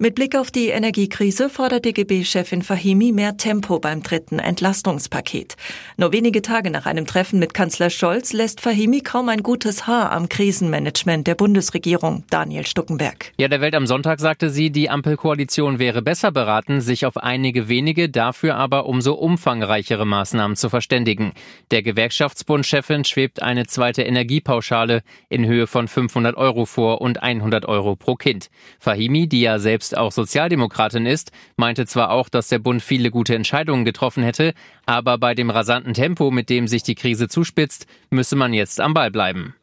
Mit Blick auf die Energiekrise fordert DGB-Chefin Fahimi mehr Tempo beim dritten Entlastungspaket. Nur wenige Tage nach einem Treffen mit Kanzler Scholz lässt Fahimi kaum ein gutes Haar am Krisenmanagement der Bundesregierung. Daniel Stuckenberg. Ja, der Welt am Sonntag sagte sie, die Ampelkoalition wäre besser beraten, sich auf einige wenige, dafür aber umso umfangreichere Maßnahmen zu verständigen. Der Gewerkschaftsbund-Chefin schwebt eine zweite Energiepauschale in Höhe von 500 Euro vor und 100 Euro pro Kind. Fahimi, die ja selbst selbst auch Sozialdemokratin ist, meinte zwar auch, dass der Bund viele gute Entscheidungen getroffen hätte, aber bei dem rasanten Tempo, mit dem sich die Krise zuspitzt, müsse man jetzt am Ball bleiben.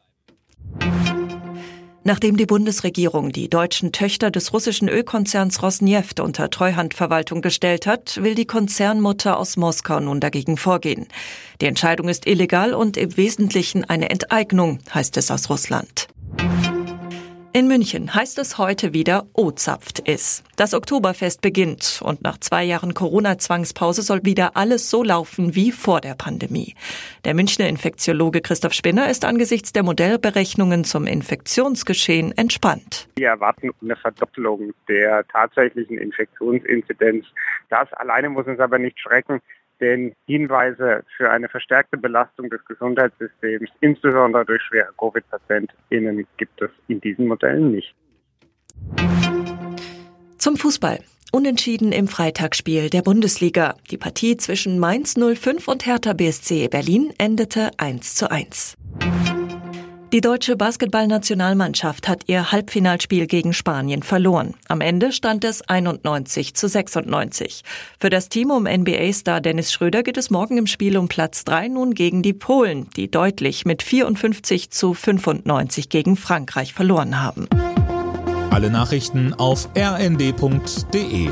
Nachdem die Bundesregierung die deutschen Töchter des russischen Ölkonzerns Rosneft unter Treuhandverwaltung gestellt hat, will die Konzernmutter aus Moskau nun dagegen vorgehen. Die Entscheidung ist illegal und im Wesentlichen eine Enteignung, heißt es aus Russland. In München heißt es heute wieder O-Zapft ist. Das Oktoberfest beginnt und nach zwei Jahren Corona-Zwangspause soll wieder alles so laufen wie vor der Pandemie. Der Münchner Infektiologe Christoph Spinner ist angesichts der Modellberechnungen zum Infektionsgeschehen entspannt. Wir erwarten eine Verdoppelung der tatsächlichen Infektionsinzidenz. Das alleine muss uns aber nicht schrecken denn Hinweise für eine verstärkte Belastung des Gesundheitssystems, insbesondere durch schwere Covid-PatientInnen, gibt es in diesen Modellen nicht. Zum Fußball. Unentschieden im Freitagsspiel der Bundesliga. Die Partie zwischen Mainz 05 und Hertha BSC Berlin endete 1 zu 1. Die deutsche Basketballnationalmannschaft hat ihr Halbfinalspiel gegen Spanien verloren. Am Ende stand es 91 zu 96. Für das Team um NBA-Star Dennis Schröder geht es morgen im Spiel um Platz 3 nun gegen die Polen, die deutlich mit 54 zu 95 gegen Frankreich verloren haben. Alle Nachrichten auf rnd.de